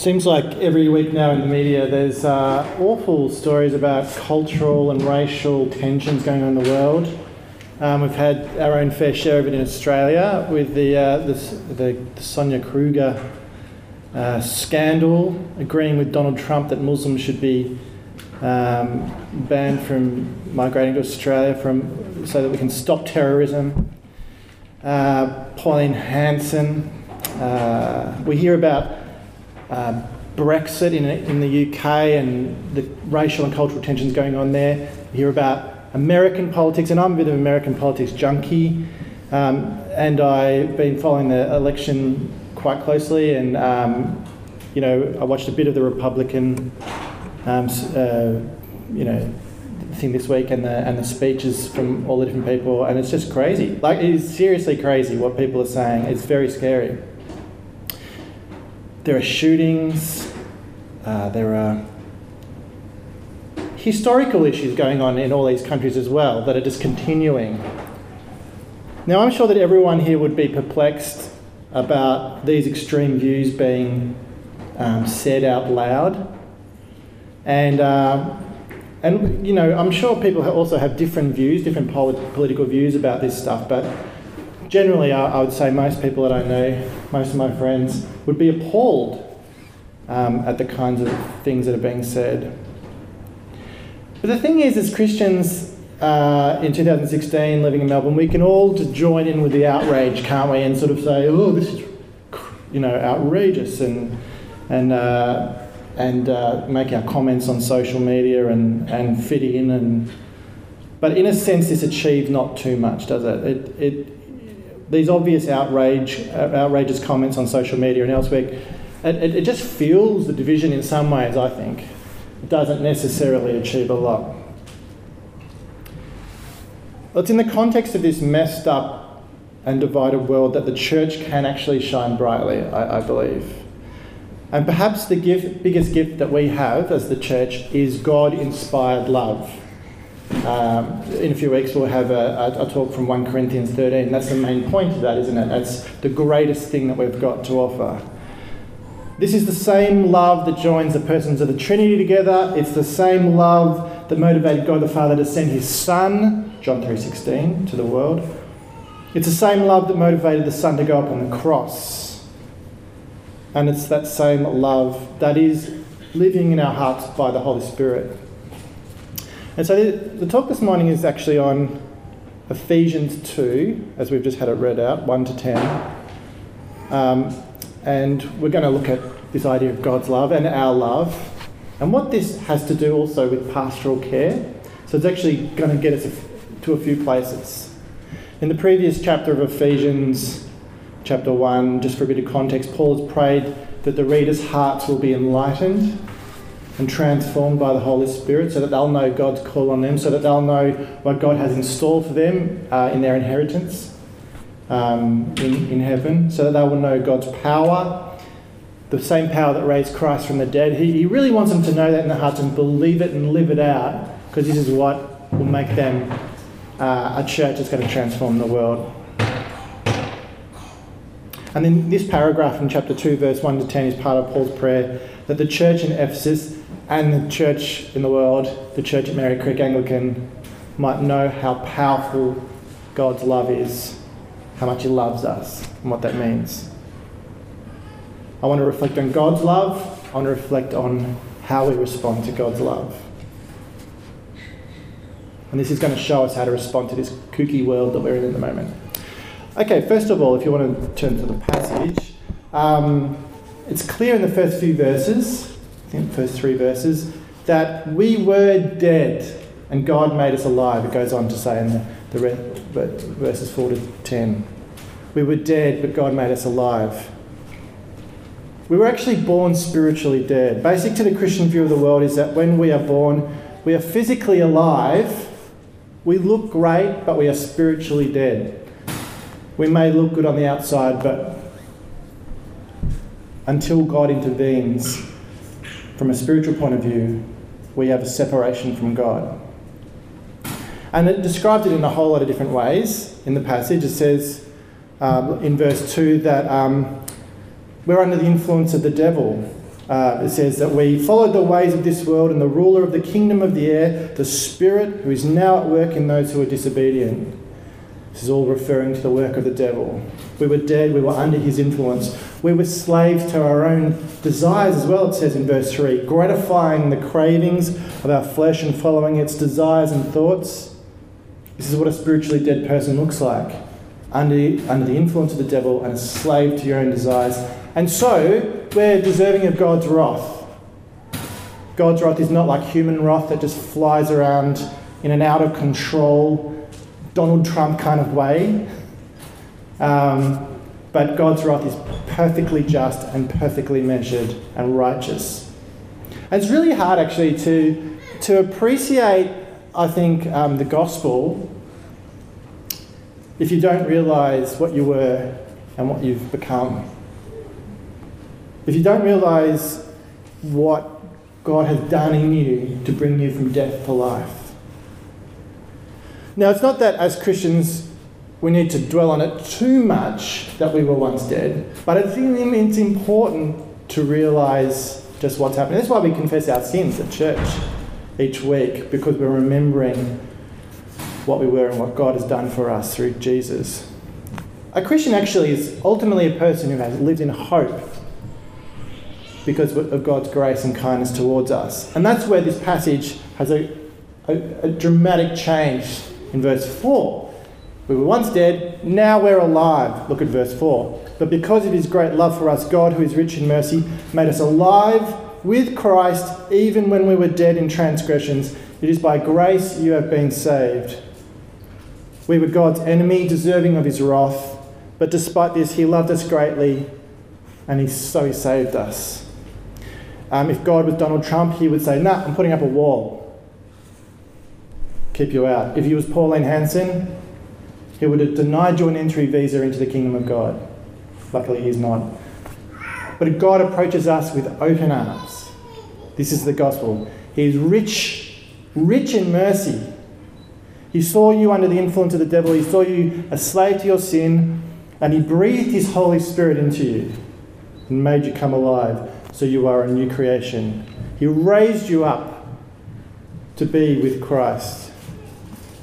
Seems like every week now in the media there's uh, awful stories about cultural and racial tensions going on in the world. Um, we've had our own fair share of it in Australia with the, uh, the, the, the, Sonia Kruger uh, scandal, agreeing with Donald Trump that Muslims should be um, banned from migrating to Australia from, so that we can stop terrorism. Uh, Pauline Hanson. Uh, we hear about uh, Brexit in, in the UK and the racial and cultural tensions going on there. You hear about American politics, and I'm a bit of an American politics junkie. Um, and I've been following the election quite closely, and um, you know, I watched a bit of the Republican, um, uh, you know, thing this week, and the and the speeches from all the different people, and it's just crazy. Like, it is seriously crazy what people are saying. It's very scary. There are shootings, uh, there are historical issues going on in all these countries as well that are just continuing. Now, I'm sure that everyone here would be perplexed about these extreme views being um, said out loud. And, uh, and, you know, I'm sure people also have different views, different polit- political views about this stuff, but generally, I, would say most people that I know, most of my friends, would be appalled um, at the kinds of things that are being said. But the thing is, as Christians uh, in 2016 living in Melbourne, we can all join in with the outrage, can't we? And sort of say, oh, this is, you know, outrageous and, and, uh, and uh, make our comments on social media and, and fit in. And, but in a sense, this achieves not too much, does it? It, it these obvious outrage, uh, outrageous comments on social media and elsewhere, it, it, it just fuels the division in some ways, I think. It doesn't necessarily achieve a lot. It's in the context of this messed up and divided world that the church can actually shine brightly, I, I believe. And perhaps the gift, biggest gift that we have as the church is God inspired love. Um, in a few weeks, we'll have a, a, a, talk from 1 Corinthians 13. That's the main point of that, isn't it? That's the greatest thing that we've got to offer. This is the same love that joins the persons of the Trinity together. It's the same love that motivated God the Father to send his Son, John 3.16, to the world. It's the same love that motivated the Son to go up on the cross. And it's that same love that is living in our hearts by the Holy Spirit. And so the, the talk this morning is actually on Ephesians 2, as we've just had it read out, 1 to 10. Um, and we're going to look at this idea of God's love and our love, and what this has to do also with pastoral care. So it's actually going to get us to a few places. In the previous chapter of Ephesians, chapter 1, just for a bit of context, Paul has prayed that the readers' hearts will be enlightened and transformed by the Holy Spirit so that they'll know God's call on them, so that they'll know what God has in store for them uh, in their inheritance um, in, in heaven, so that they will know God's power, the same power that raised Christ from the dead. He, he really wants them to know that in their hearts and believe it and live it out, because this is what will make them uh, a church that's going to transform the world. And then this paragraph in chapter 2, verse 1 to 10, is part of Paul's prayer that the church in Ephesus and the church in the world, the church at Merri Creek Anglican, might know how powerful God's love is, how much He loves us, and what that means. I want to reflect on God's love, I want to reflect on how we respond to God's love. And this is going to show us how to respond to this kooky world that we're in at the moment. Okay, first of all, if you want to turn to the passage, um, it's clear in the first few verses in the first three verses, that we were dead and God made us alive. It goes on to say in the, the verses 4 to 10. We were dead, but God made us alive. We were actually born spiritually dead. Basic to the Christian view of the world is that when we are born, we are physically alive. We look great, but we are spiritually dead. We may look good on the outside, but until God intervenes, from a spiritual point of view, we have a separation from God. And it describes it in a whole lot of different ways in the passage. It says um, in verse 2 that um, we're under the influence of the devil. Uh, it says that we followed the ways of this world and the ruler of the kingdom of the air, the Spirit who is now at work in those who are disobedient. This is all referring to the work of the devil. We were dead, we were under his influence. We were slaves to our own desires as well, it says in verse 3, gratifying the cravings of our flesh and following its desires and thoughts. This is what a spiritually dead person looks like under, under the influence of the devil and a slave to your own desires. And so, we're deserving of God's wrath. God's wrath is not like human wrath that just flies around in an out of control, Donald Trump kind of way. Um, but God's wrath is perfectly just and perfectly measured and righteous. And it's really hard actually to, to appreciate, I think, um, the gospel if you don't realise what you were and what you've become. If you don't realise what God has done in you to bring you from death to life. Now, it's not that as Christians we need to dwell on it too much that we were once dead, but I think it's important to realise just what's happening. That's why we confess our sins at church each week, because we're remembering what we were and what God has done for us through Jesus. A Christian actually is ultimately a person who has lived in hope because of God's grace and kindness towards us. And that's where this passage has a, a, a dramatic change in verse 4. We were once dead, now we're alive. Look at verse 4. But because of his great love for us, God, who is rich in mercy, made us alive with Christ even when we were dead in transgressions. It is by grace you have been saved. We were God's enemy, deserving of his wrath, but despite this, he loved us greatly and he, so he saved us. Um, if God was Donald Trump, he would say, Nah, I'm putting up a wall. Keep you out. If he was Pauline Hanson, he would have denied you an entry visa into the kingdom of God. Luckily, he's not. But God approaches us with open arms, this is the gospel. He is rich, rich in mercy he saw you under the influence of the devil. He saw you a slave to your sin, and He breathed His Holy Spirit into you and made you come alive so you are a new creation. He raised you up to be with Christ,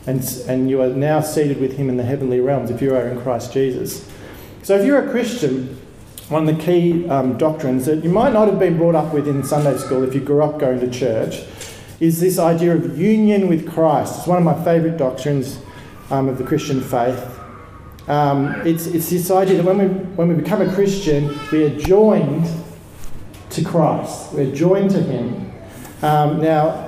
and, and you are now seated with Him in the heavenly realms if you are in Christ Jesus. So, if you're a Christian, one of the key um, doctrines that you might not have been brought up with in Sunday school if you grew up going to church is this idea of union with Christ. It's one of my favourite doctrines um, of the Christian faith. Um, it's, it's this idea that when we, when we become a Christian, we are joined to Christ, we're joined to Him. Um, now,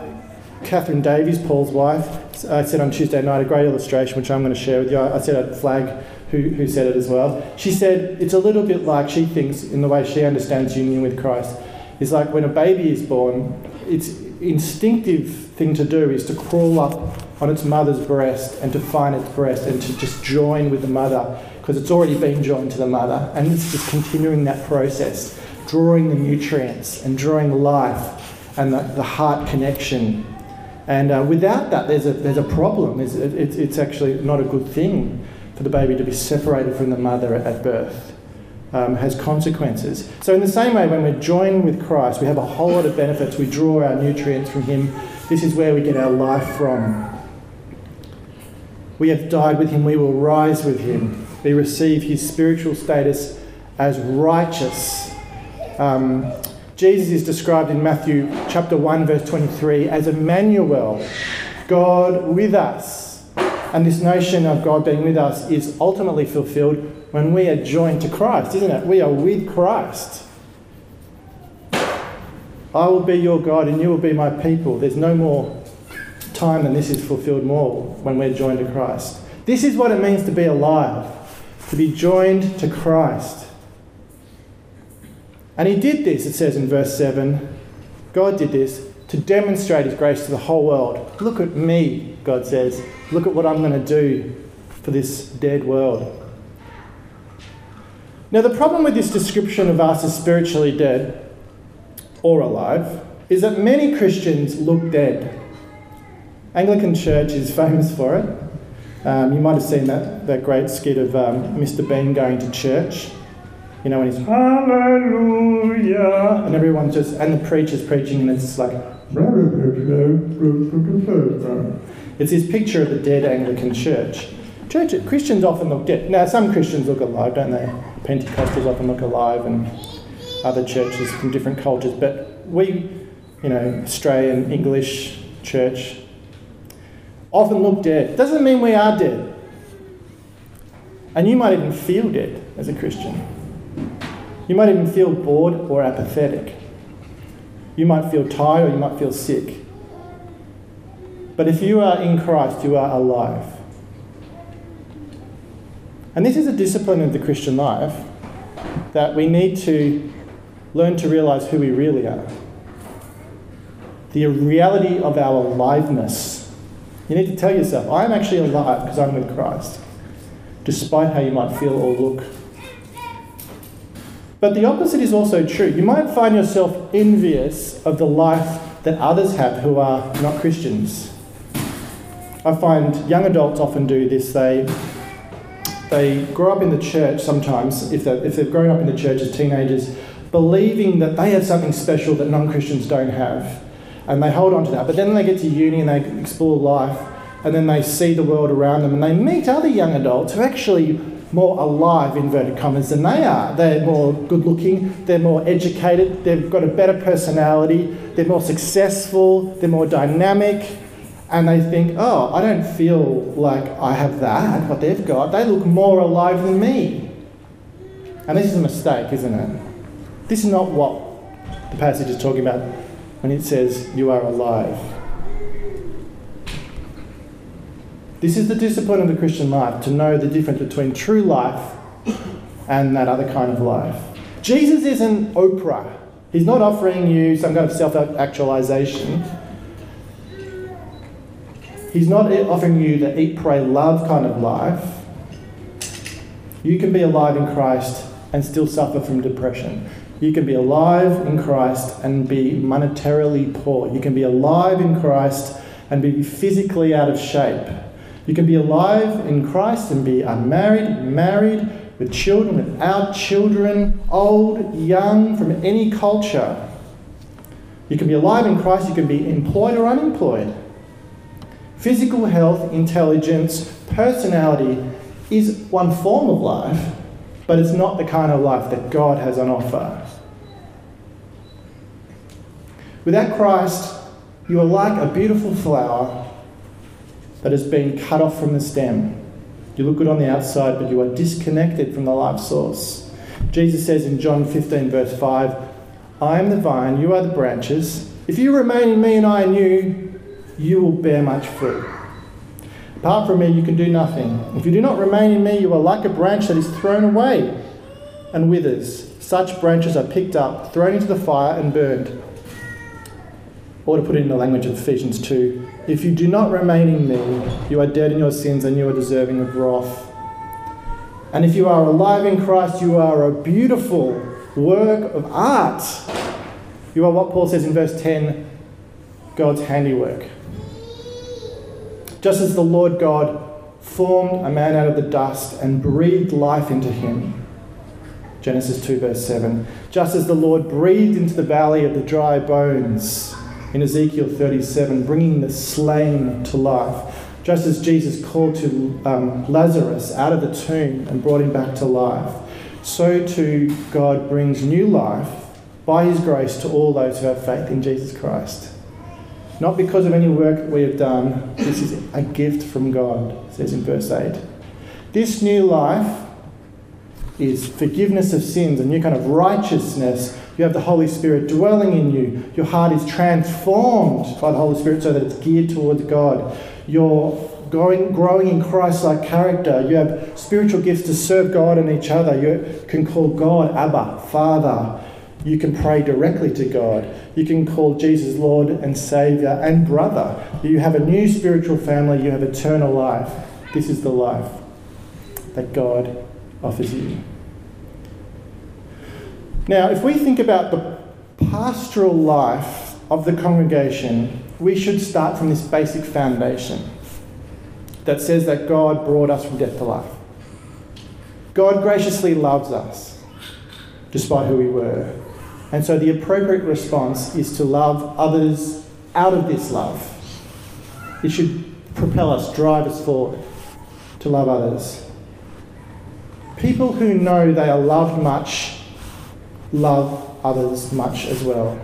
Catherine Davies, Paul's wife, I said on Tuesday night a great illustration which I'm going to share with you. I said I'd flag who, who said it as well. She said it's a little bit like she thinks, in the way she understands union with Christ, is like when a baby is born, it's instinctive thing to do is to crawl up on its mother's breast and to find its breast and to just join with the mother because it's already been joined to the mother. And it's just continuing that process, drawing the nutrients and drawing life and the, the heart connection. And uh, without that, there's a, there's a problem. It's, it's, actually not a good thing for the baby to be separated from the mother at birth um, has consequences. So, in the same way, when we're joined with Christ, we have a whole lot of benefits. We draw our nutrients from Him. This is where we get our life from. We have died with Him, we will rise with Him. We receive His spiritual status as righteous. Um, Jesus is described in Matthew chapter 1, verse 23 as Emmanuel, God with us. And this notion of God being with us is ultimately fulfilled when we are joined to Christ, isn't it? We are with Christ. I will be your God and you will be my people. There's no more time than this is fulfilled more when we're joined to Christ. This is what it means to be alive, to be joined to Christ. And he did this, it says in verse 7. God did this to demonstrate his grace to the whole world. Look at me, God says. Look at what I'm going to do for this dead world. Now, the problem with this description of us as spiritually dead or alive is that many Christians look dead. Anglican Church is famous for it. Um, you might have seen that, that great skit of um, Mr. Bean going to church. You know, when he's hallelujah, and everyone's just, and the preacher's preaching, and it's like, it's this picture of the dead Anglican church. Church, Christians often look dead. Now, some Christians look alive, don't they? Pentecostals often look alive, and other churches from different cultures. But we, you know, Australian English church, often look dead. Doesn't mean we are dead. And you might even feel dead as a Christian. You might even feel bored or apathetic. You might feel tired or you might feel sick. But if you are in Christ, you are alive. And this is a discipline of the Christian life that we need to learn to realize who we really are. The reality of our aliveness. You need to tell yourself, I am actually alive because I'm with Christ, despite how you might feel or look. But the opposite is also true. You might find yourself envious of the life that others have who are not Christians. I find young adults often do this. They they grow up in the church sometimes, if, if they've grown up in the church as teenagers, believing that they have something special that non Christians don't have. And they hold on to that. But then they get to uni and they explore life, and then they see the world around them, and they meet other young adults who actually more alive, inverted commas, than they are. They're more good looking, they're more educated, they've got a better personality, they're more successful, they're more dynamic, and they think, oh, I don't feel like I have that, what they've got. They look more alive than me. And this is a mistake, isn't it? This is not what the passage is talking about when it says you are alive. This is the discipline of the Christian life to know the difference between true life and that other kind of life. Jesus isn't Oprah. He's not offering you some kind of self actualization. He's not offering you the eat, pray, love kind of life. You can be alive in Christ and still suffer from depression. You can be alive in Christ and be monetarily poor. You can be alive in Christ and be physically out of shape. You can be alive in Christ and be unmarried, married, with children, without children, old, young, from any culture. You can be alive in Christ, you can be employed or unemployed. Physical health, intelligence, personality is one form of life, but it's not the kind of life that God has on offer. Without Christ, you are like a beautiful flower that has been cut off from the stem. You look good on the outside, but you are disconnected from the life source. Jesus says in John 15, verse 5, I am the vine, you are the branches. If you remain in me and I in you, you will bear much fruit. Apart from me, you can do nothing. If you do not remain in me, you are like a branch that is thrown away and withers. Such branches are picked up, thrown into the fire, and burned. Or to put it in the language of Ephesians 2 if you do not remain in me, you are dead in your sins and you are deserving of wrath. And if you are alive in Christ, you are a beautiful work of art. You are what Paul says in verse 10 God's handiwork. Just as the Lord God formed a man out of the dust and breathed life into him. Genesis 2, verse 7. Just as the Lord breathed into the valley of the dry bones in Ezekiel 37, bringing the slain to life. Just as Jesus called to um, Lazarus out of the tomb and brought him back to life, so too God brings new life by his grace to all those who have faith in Jesus Christ. Not because of any work that we have done. This is a gift from God, says in verse 8. This new life is forgiveness of sins, a new kind of righteousness. You have the Holy Spirit dwelling in you. Your heart is transformed by the Holy Spirit so that it's geared towards God. You're growing, growing in Christ like character. You have spiritual gifts to serve God and each other. You can call God Abba, Father. You can pray directly to God. You can call Jesus Lord and Saviour and brother. You have a new spiritual family. You have eternal life. This is the life that God offers you. Now, if we think about the pastoral life of the congregation, we should start from this basic foundation that says that God brought us from death to life. God graciously loves us. despite who we were. And so the appropriate response is to love others out of this love. It should propel us, drive us forward to love others. People who know they are loved much love others much as well.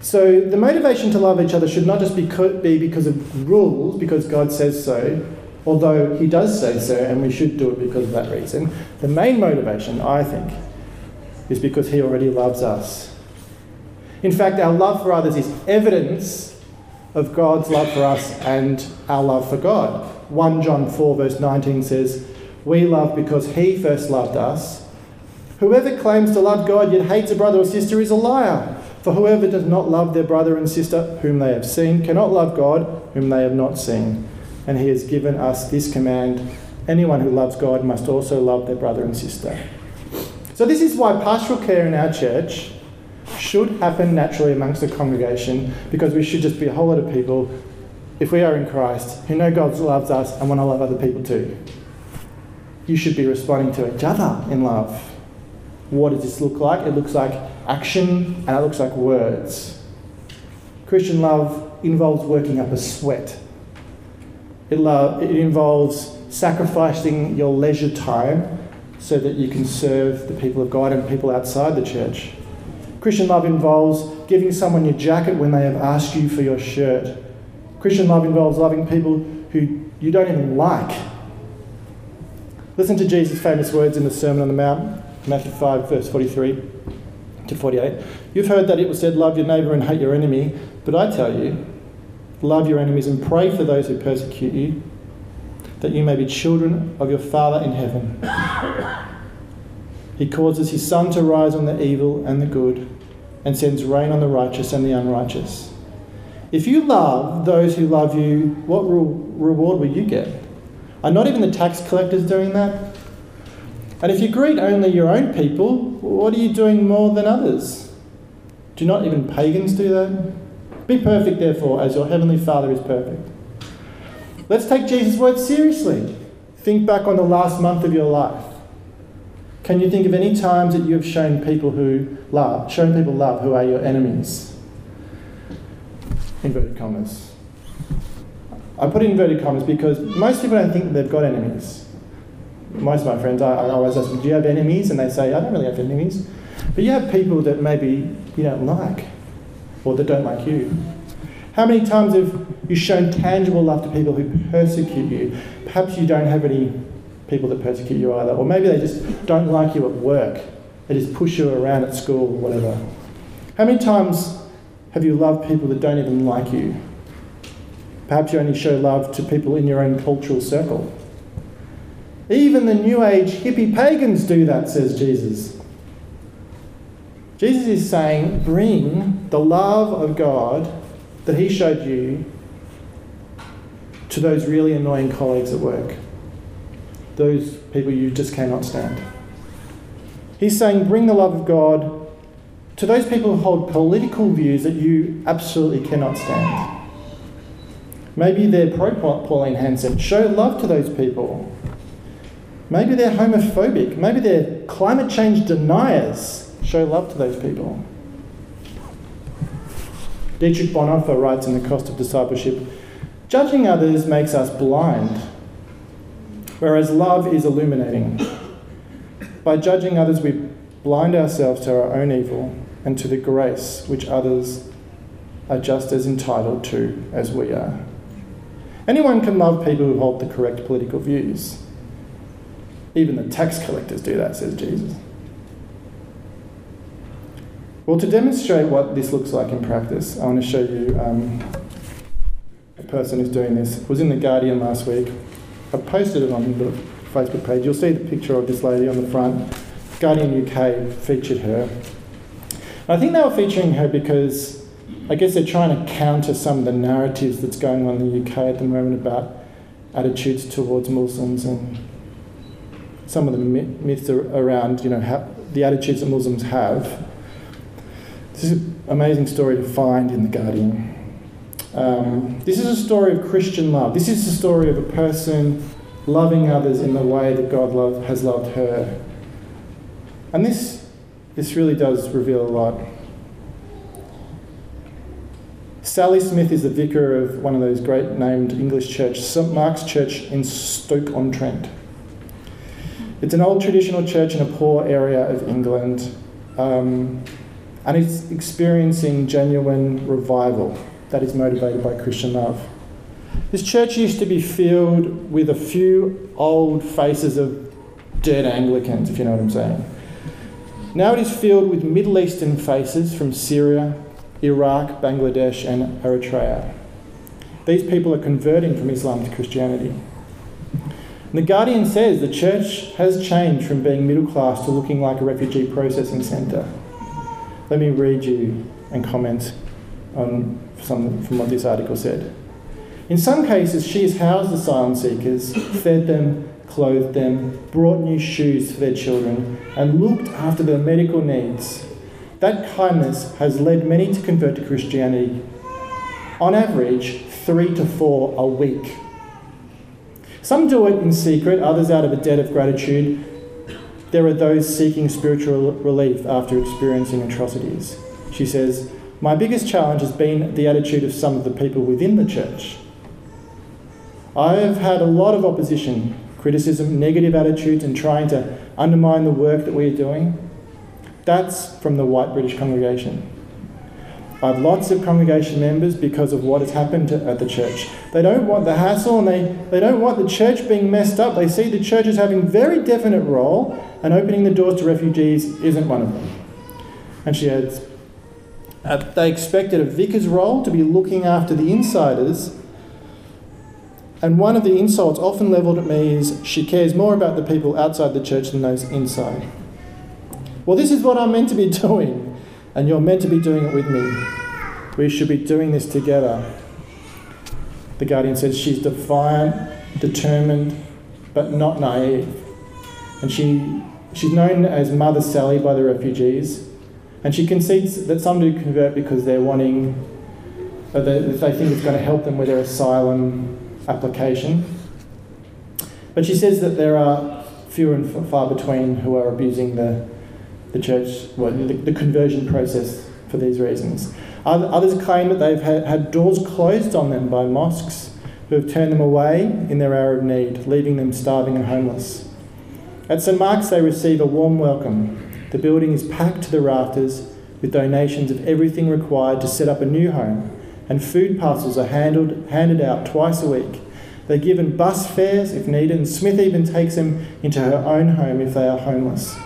So the motivation to love each other should not just be, be because of rules, because God says so, although He does say so, and we should do it because of that reason. The main motivation, I think, is because He already loves us. In fact, our love for others is evidence of God's love for us and our love for God. 1 John 4, verse 19 says, We love because He first loved us. Whoever claims to love God yet hates a brother or sister is a liar. For whoever does not love their brother and sister whom they have seen cannot love God whom they have not seen. And He has given us this command anyone who loves God must also love their brother and sister. So, this is why pastoral care in our church should happen naturally amongst the congregation because we should just be a whole lot of people, if we are in Christ, who know God loves us and want to love other people too. You should be responding to each other in love. What does this look like? It looks like action and it looks like words. Christian love involves working up a sweat. It, love, it involves sacrificing your leisure time so that you can serve the people of God and people outside the church. Christian love involves giving someone your jacket when they have asked you for your shirt. Christian love involves loving people who you don't even like. Listen to Jesus' famous words in the Sermon on the Mount, Matthew 5, verse 43 to 48. You've heard that it was said, Love your neighbour and hate your enemy, but I tell you, love your enemies and pray for those who persecute you, that you may be children of your Father in heaven. He causes his sun to rise on the evil and the good, and sends rain on the righteous and the unrighteous. If you love those who love you, what re- reward will you get? Are not even the tax collectors doing that? And if you greet only your own people, what are you doing more than others? Do not even pagans do that? Be perfect, therefore, as your heavenly Father is perfect. Let's take Jesus' words seriously. Think back on the last month of your life. Can you think of any times that you have shown people who love, shown people love who are your enemies? Inverted commas. I put inverted commas because most people don't think they've got enemies. Most of my friends, I, I always ask them, Do you have enemies? And they say, I don't really have enemies. But you have people that maybe you don't like or that don't like you. How many times have you shown tangible love to people who persecute you? Perhaps you don't have any people that persecute you either. Or maybe they just don't like you at work. They just push you around at school or whatever. How many times have you loved people that don't even like you? Perhaps you only show love to people in your own cultural circle. Even the New Age hippie pagans do that, says Jesus. Jesus is saying, bring the love of God that He showed you to those really annoying colleagues at work those people you just cannot stand. He's saying, bring the love of God to those people who hold political views that you absolutely cannot stand. Maybe they're pro Pauline Hanson. Show love to those people. Maybe they're homophobic. Maybe they're climate change deniers. Show love to those people. Dietrich Bonhoeffer writes in The Cost of Discipleship Judging others makes us blind whereas love is illuminating. By judging others, we blind ourselves to our own evil and to the grace which others are just as entitled to as we are. Anyone can love people who hold the correct political views. Even the tax collectors do that, says Jesus. Well, to demonstrate what this looks like in practice, I want to show you um, a person who's doing this. It was in The Guardian last week. I posted it on the Facebook page. You'll see the picture of this lady on the front. Guardian UK featured her. And I think they were featuring her because I guess they're trying to counter some of the narratives that's going on in the UK at the moment about attitudes towards Muslims and some of the myths around, you know, how, the attitudes that Muslims have. This is an amazing story to find in The Guardian. Um, this is a story of Christian love. This is the story of a person loving others in the way that God love, has loved her. And this, this really does reveal a lot. Sally Smith is the vicar of one of those great named English churches, St Mark's Church in Stoke-on-Trent. It's an old traditional church in a poor area of England, um, and it's experiencing genuine revival that is motivated by Christian love. This church used to be filled with a few old faces of dead Anglicans, if you know what I'm saying. Now it is filled with Middle Eastern faces from Syria, Iraq, Bangladesh, and Eritrea. These people are converting from Islam to Christianity. The Guardian says the church has changed from being middle class to looking like a refugee processing centre. Let me read you and comment on some from what this article said. In some cases, she has housed asylum seekers, fed them, clothed them, brought new shoes for their children, and looked after their medical needs. That kindness has led many to convert to Christianity. On average, three to four a week. Some do it in secret, others out of a debt of gratitude. There are those seeking spiritual relief after experiencing atrocities. She says, My biggest challenge has been the attitude of some of the people within the church. I have had a lot of opposition, criticism, negative attitudes, and trying to undermine the work that we are doing. That's from the white British congregation. I have lots of congregation members because of what has happened to, at the church. They don't want the hassle and they, they don't want the church being messed up. They see the church as having very definite role, and opening the doors to refugees isn't one of them. And she adds, uh, they expected a vicar's role to be looking after the insiders. And one of the insults often levelled at me is she cares more about the people outside the church than those inside. Well, this is what I'm meant to be doing, and you're meant to be doing it with me. We should be doing this together. The Guardian says she's defiant, determined, but not naive. And she, she's known as Mother Sally by the refugees. And she concedes that some do convert because they're wanting, uh, or they, they think it's going to help them with their asylum application. But she says that there are few and far between who are abusing the the church, well, the, the conversion process for these reasons. Others claim that they've had, doors closed on them by mosques who have turned them away in their hour of need, leaving them starving and homeless. At St Mark's, they receive a warm welcome. The building is packed to the rafters with donations of everything required to set up a new home, and food parcels are handled, handed out twice a week. They're given bus fares if needed, and Smith even takes them into her own home if they are homeless.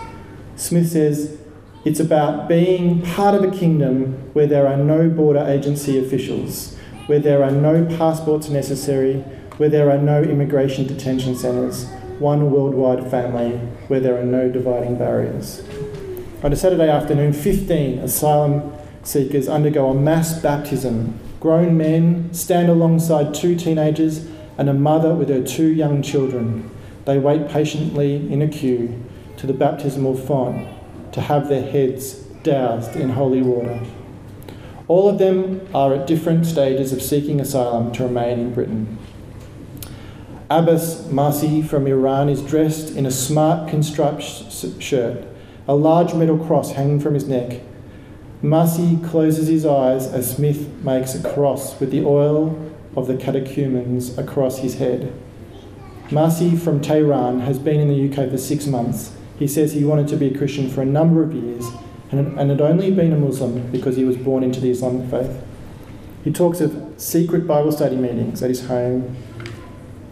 Smith says it's about being part of a kingdom where there are no border agency officials, where there are no passports necessary, where there are no immigration detention centres, one worldwide family where there are no dividing barriers. On a Saturday afternoon, 15 asylum seekers undergo a mass baptism. Grown men stand alongside two teenagers and a mother with her two young children. They wait patiently in a queue to the baptismal font to have their heads doused in holy water. All of them are at different stages of seeking asylum to remain in Britain. Abbas Masi from Iran is dressed in a smart construct shirt, a large metal cross hanging from his neck. Masi closes his eyes as Smith makes a cross with the oil of the catechumens across his head. Masi from Tehran has been in the UK for six months he says he wanted to be a Christian for a number of years and, and had only been a Muslim because he was born into the Islamic faith. He talks of secret Bible study meetings at his home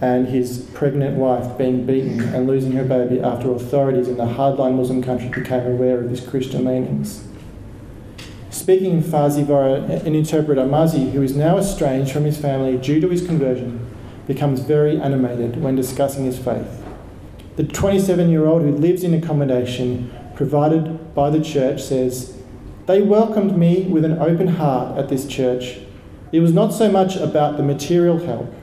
and his pregnant wife being beaten and losing her baby after authorities in the hardline Muslim country became aware of his Christian leanings. Speaking in Farsi via an interpreter, Mazi, who is now estranged from his family due to his conversion, becomes very animated when discussing his faith. The 27 year old who lives in accommodation provided by the church says, They welcomed me with an open heart at this church. It was not so much about the material help,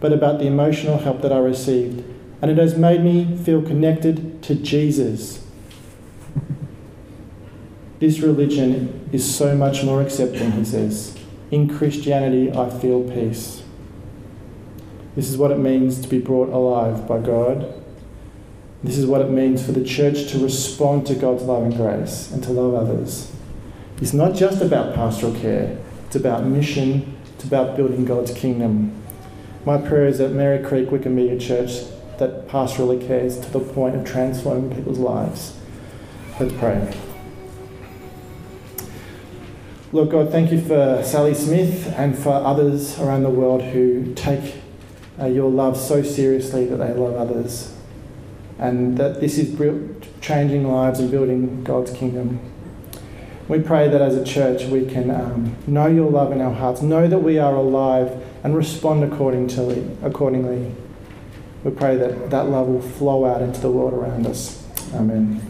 but about the emotional help that I received, and it has made me feel connected to Jesus. This religion is so much more accepting, he says. In Christianity, I feel peace. This is what it means to be brought alive by God This is what it means for the church to respond to God's love and grace and to love others. It's not just about pastoral care, it's about mission, it's about building God's kingdom. My prayer is that Merri Creek Anglican Church that pastorally cares to the point of transforming people's lives. Let's pray. Lord God, thank you for Sally Smith and for others around the world who take uh, your love so seriously that they love others. And that this is changing lives and building God's kingdom. We pray that as a church we can um, know your love in our hearts, know that we are alive, and respond according to, accordingly. We pray that that love will flow out into the world around us. Amen.